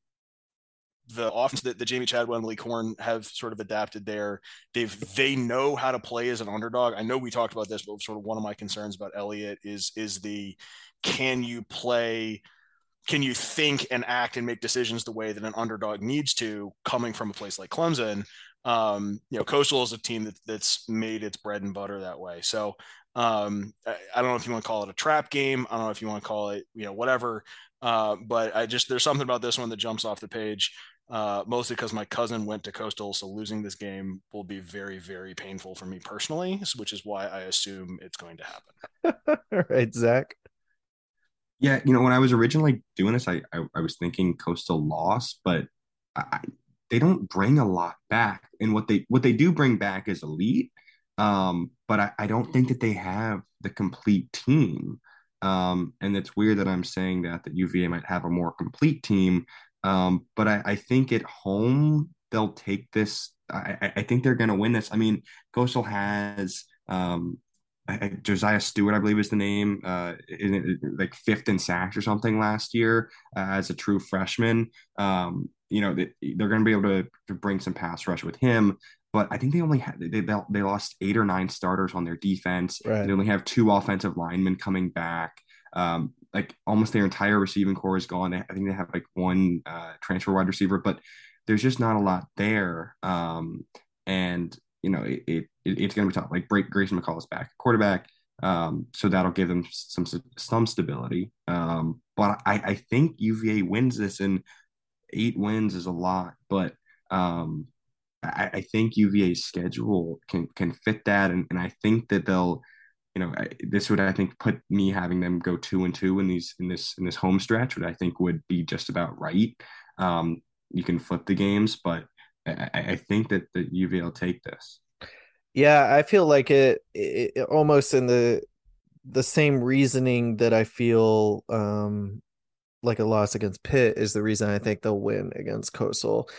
the offense that the Jamey Chadwell and Lee Corn have sort of adapted there. They've they know how to play as an underdog. I know we talked about this, but sort of one of my concerns about Elliott is is the can you play can you think and act and make decisions the way that an underdog needs to coming from a place like Clemson? Um, you know, Coastal is a team that, that's made its bread and butter that way. So um, I, I don't know if you want to call it a trap game. I don't know if you want to call it, you know, whatever. Uh, but I just there's something about this one that jumps off the page. Uh, mostly because my cousin went to Coastal, so losing this game will be very, very painful for me personally, which is why I assume it's going to happen. All right, Zach. Yeah, you know, when I was originally doing this, I I, I was thinking Coastal loss, but I, they don't bring a lot back, and what they what they do bring back is elite. Um, but I, I don't think that they have the complete team. Um, and it's weird that I'm saying that that UVA might have a more complete team. Um, but I, I think at home they'll take this. I, I- think they're going to win this. I mean, Coastal has um, Josiah Stewart, I believe is the name, uh, in, like fifth in sacks or something last year uh, as a true freshman. Um, you know, they, they're going to be able to, to bring some pass rush with him. But I think they only had they, they they lost eight or nine starters on their defense. Right. They only have two offensive linemen coming back. Um, like almost their entire receiving corps is gone. I think they have like one uh, transfer wide receiver, but there's just not a lot there. Um, and you know, it, it, it's going to be tough. Like break Grayson McCall is back, quarterback. Um, so that'll give them some some stability. Um, but I, I think UVA wins this, and eight wins is a lot. But um, I, I think UVA's schedule can can fit that, and, and I think that they'll, you know, I, this would I think put me having them go two and two in these in this in this home stretch, which I think would be just about right. Um, you can flip the games, but I, I think that the UVA will take this. Yeah, I feel like it, it, it almost in the the same reasoning that I feel um like a loss against Pitt is the reason I think they'll win against Coastal.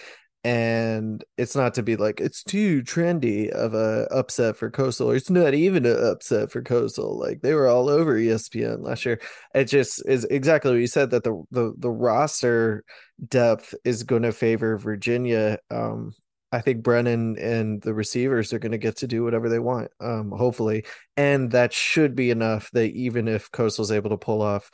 And it's not to be like it's too trendy of a upset for Coastal. Or it's not even an upset for Coastal. Like they were all over ESPN last year. It just is exactly what you said that the the the roster depth is going to favor Virginia. Um, I think Brennan and the receivers are going to get to do whatever they want, um, hopefully, and that should be enough that even if Coastal's able to pull off,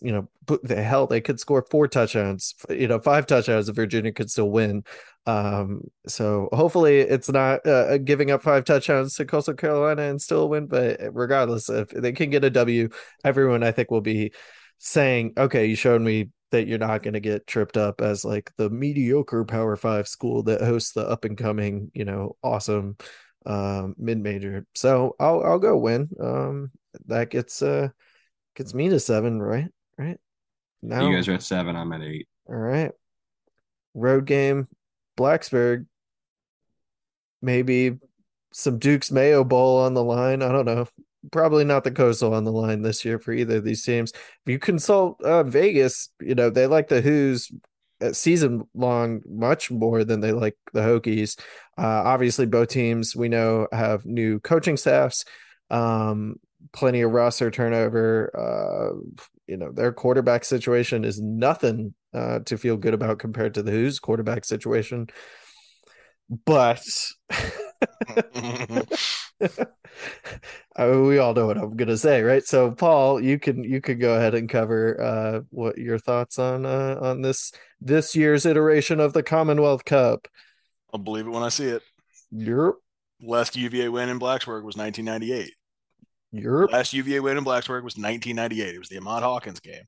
you know, put the hell they could score four touchdowns, you know, five touchdowns, if Virginia could still win. Um, so hopefully it's not uh, giving up five touchdowns to Coastal Carolina and still win, but regardless, if they can get a W, everyone I think will be saying, okay, you showed me that you're not going to get tripped up as like the mediocre power five school that hosts the up and coming you know awesome um mid major. So i'll i'll go win. Um that gets uh gets me to seven right? Right? Now You guys are at seven. I'm at eight. all right. Road game blacksburg. Maybe some duke's mayo bowl on the line. I don't know probably not the coastal on the line this year for either of these teams. If you consult uh, vegas you know they like the Hoos uh, season long much more than they like the hokies. Uh, obviously both teams we know have new coaching staffs um plenty of roster turnover uh you know their quarterback situation is nothing uh to feel good about compared to the Hoos quarterback situation. But I mean, we all know what I'm gonna say, right? So, Paul, you can you can go ahead and cover uh, what your thoughts on uh, on this this year's iteration of the Commonwealth Cup. I'll believe it when I see it. Europe, Last UVA win in Blacksburg was 1998. Europe. Last UVA win in Blacksburg was 1998. It was the Ahmad Hawkins game.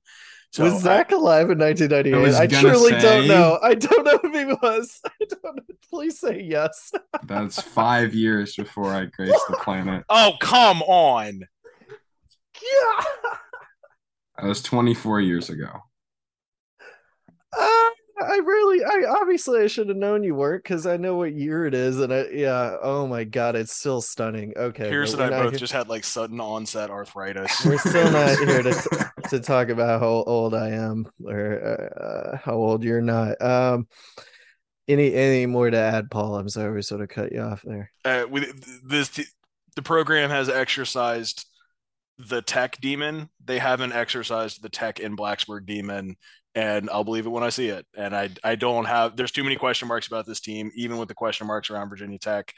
So was Zach I, alive in 1998? was I, gonna truly don't know. I don't know if he was. I don't know. Please say yes. That's five years before I graced the planet. oh come on! Yeah. That was 24 years ago. Uh, I really, I obviously I should have known you weren't because I know what year it is, and I yeah. Oh my god, it's still stunning. Okay, Pierce and I both here- just had like sudden onset arthritis. We're still not here to to talk about how old I am or uh, how old you're not. Um, any any more to add, Paul? I'm sorry we sort of cut you off there. uh, we, this the program has exercised the tech demon. They haven't exercised the tech in Blacksburg demon, and I'll believe it when I see it. And I I don't have. There's too many question marks about this team, even with the question marks around Virginia Tech.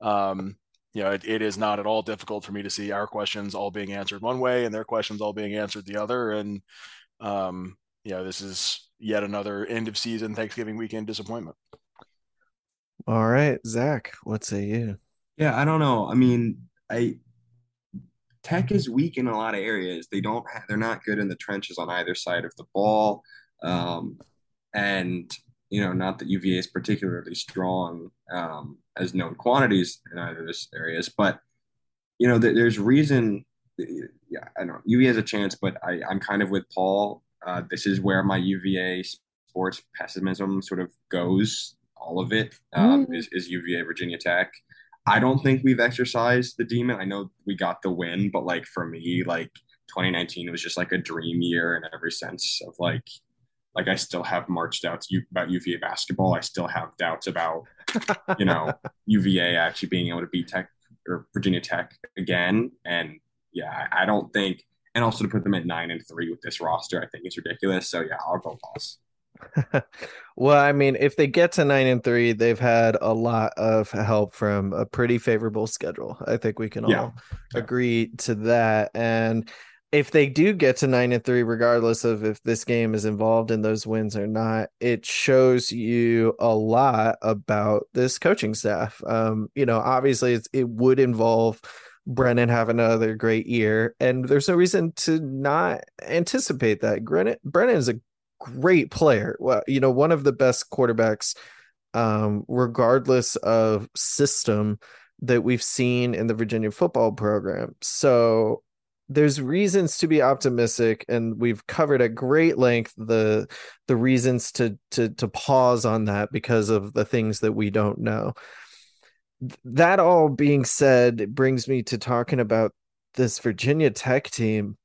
Um, you know, it, it is not at all difficult for me to see our questions all being answered one way and their questions all being answered the other. And um, you know, this is yet another end of season Thanksgiving weekend disappointment. All right, Zach, what say you? Yeah, I don't know. I mean, I Tech is weak in a lot of areas. They don't have, they're not good in the trenches on either side of the ball. Um, and you know, not that UVA is particularly strong um, as known quantities in either of those areas, but you know, there, there's reason. Yeah, I don't know UVA has a chance, but I, I'm kind of with Paul. Uh, this is where my UVA sports pessimism sort of goes. All of it um, Mm. is, is UVA Virginia Tech. I don't think we've exercised the demon. I know we got the win, but like for me, like 2019 was just like a dream year in every sense of like, like I still have March doubts about UVA basketball. I still have doubts about you know UVA actually being able to beat Tech or Virginia Tech again. And yeah, I, don't think, and also to put them at nine and three with this roster, I think is ridiculous. So yeah, I'll go loss. well, I mean, if they get to nine and three, they've had a lot of help from a pretty favorable schedule. I think we can Yeah. all Yeah. agree to that. And if they do get to nine and three, regardless of if this game is involved in those wins or not, it shows you a lot about this coaching staff. Um, you know, obviously it would involve Brennan having another great year, and there's no reason to not anticipate that. Brennan Brennan is a great player. Well, you know, one of the best quarterbacks, um, regardless of system that we've seen in the Virginia football program. So there's reasons to be optimistic, and we've covered at great length the the reasons to to to pause on that because of the things that we don't know. That all being said, it brings me to talking about this Virginia Tech team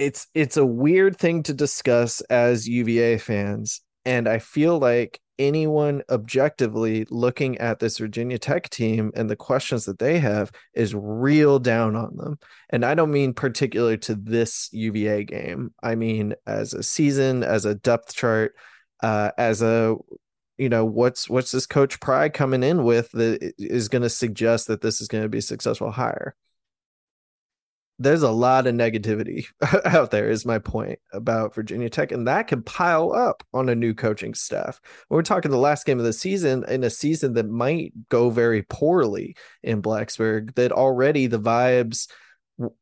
it's it's a weird thing to discuss as UVA fans and I feel like anyone objectively looking at this Virginia Tech team and the questions that they have is real down on them. And I don't mean particular to this UVA game. I mean as a season, as a depth chart, uh as a you know what's what's this coach Pry coming in with that is going to suggest that this is going to be a successful hire there's a lot of negativity out there is my point about Virginia Tech and that can pile up on a new coaching staff. We're talking the last game of the season in a season that might go very poorly in Blacksburg that already the vibes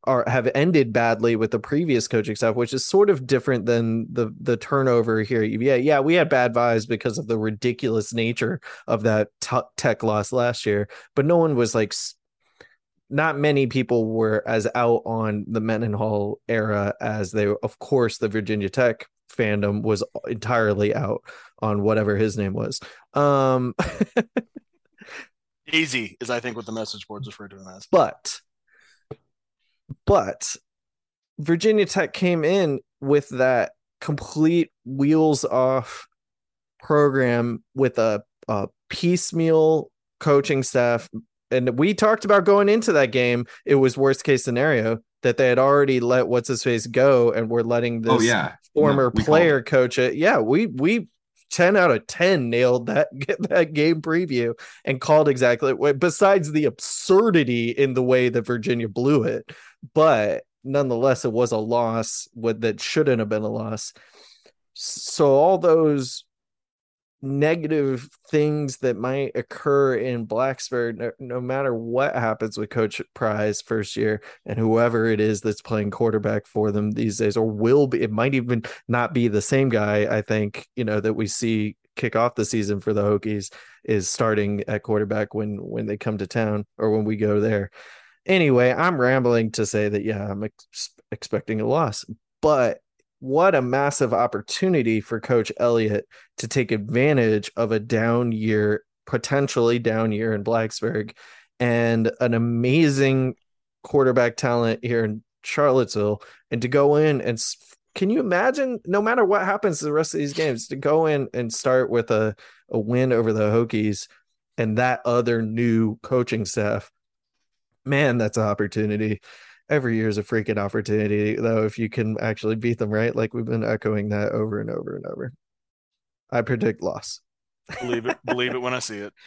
are have ended badly with the previous coaching staff which is sort of different than the the turnover here at UVA. Yeah, we had bad vibes because of the ridiculous nature of that t- tech loss last year, but no one was like not many people were as out on the Mendenhall era as they of course the Virginia Tech fandom was entirely out on whatever his name was. Um Easy is I think what the message boards refer to him as. but but Virginia Tech came in with that complete wheels off program with a, a piecemeal coaching staff and we talked about going into that game it was worst case scenario that they had already let what's his face go and we're letting this oh yeah, former No, player coach it. Yeah, we we 10 out of 10 nailed that that game preview and called exactly besides the absurdity in the way that Virginia blew it. But nonetheless it was a loss that shouldn't have been a loss. So all those negative things that might occur in Blacksburg, no, no, matter what happens with Coach Pry's first year and whoever it is that's playing quarterback for them these days, or will be, it might even not be the same guy. I think, you know, that we see kick off the season for the Hokies is starting at quarterback when when they come to town or when we go there. Anyway, I'm rambling to say that yeah, I'm ex- expecting a loss, but what a massive opportunity for Coach Elliott to take advantage of a down year, potentially down year in Blacksburg, and an amazing quarterback talent here in Charlottesville, and to go in and can you imagine, no matter what happens the rest of these games, to go in and start with a, a win over the Hokies and that other new coaching staff? Man, that's an opportunity every year is a freaking opportunity though if you can actually beat them right? Like we've been echoing that over and over and over. I predict loss. Believe it believe it when i see it.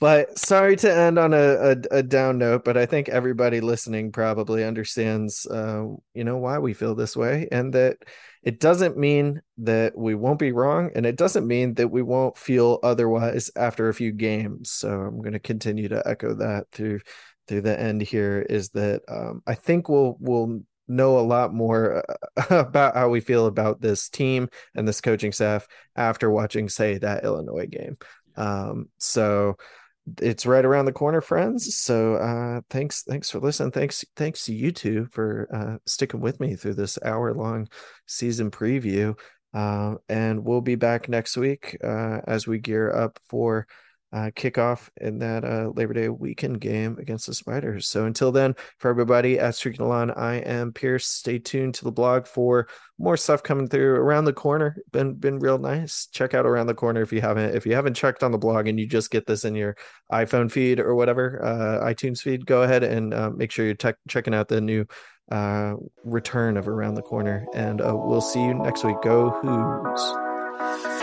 But sorry to end on a, a, a down note but i think everybody listening probably understands uh, you know why we feel this way and that it doesn't mean that we won't be wrong and it doesn't mean that we won't feel otherwise after a few games. So i'm going to continue to echo that through through the end here is that um, I think we'll we'll know a lot more uh, about how we feel about this team and this coaching staff after watching, say, that Illinois game. Um, so it's right around the corner, friends. So uh, thanks, thanks for listening. Thanks, thanks to you two for uh, sticking with me through this hour long season preview. Uh, and we'll be back next week uh, as we gear up for uh, kickoff in that uh, Labor Day weekend game against the Spiders. So until then, for everybody at Streaking the Lawn, I am Pierce. Stay tuned to the blog for more stuff coming through around the corner. Been been real nice. Check out around the corner if you haven't if you haven't checked on the blog and you just get this in your iPhone feed or whatever uh, iTunes feed. Go ahead and uh, make sure you're te- checking out the new uh, return of around the corner. And uh, we'll see you next week. Go Hoos.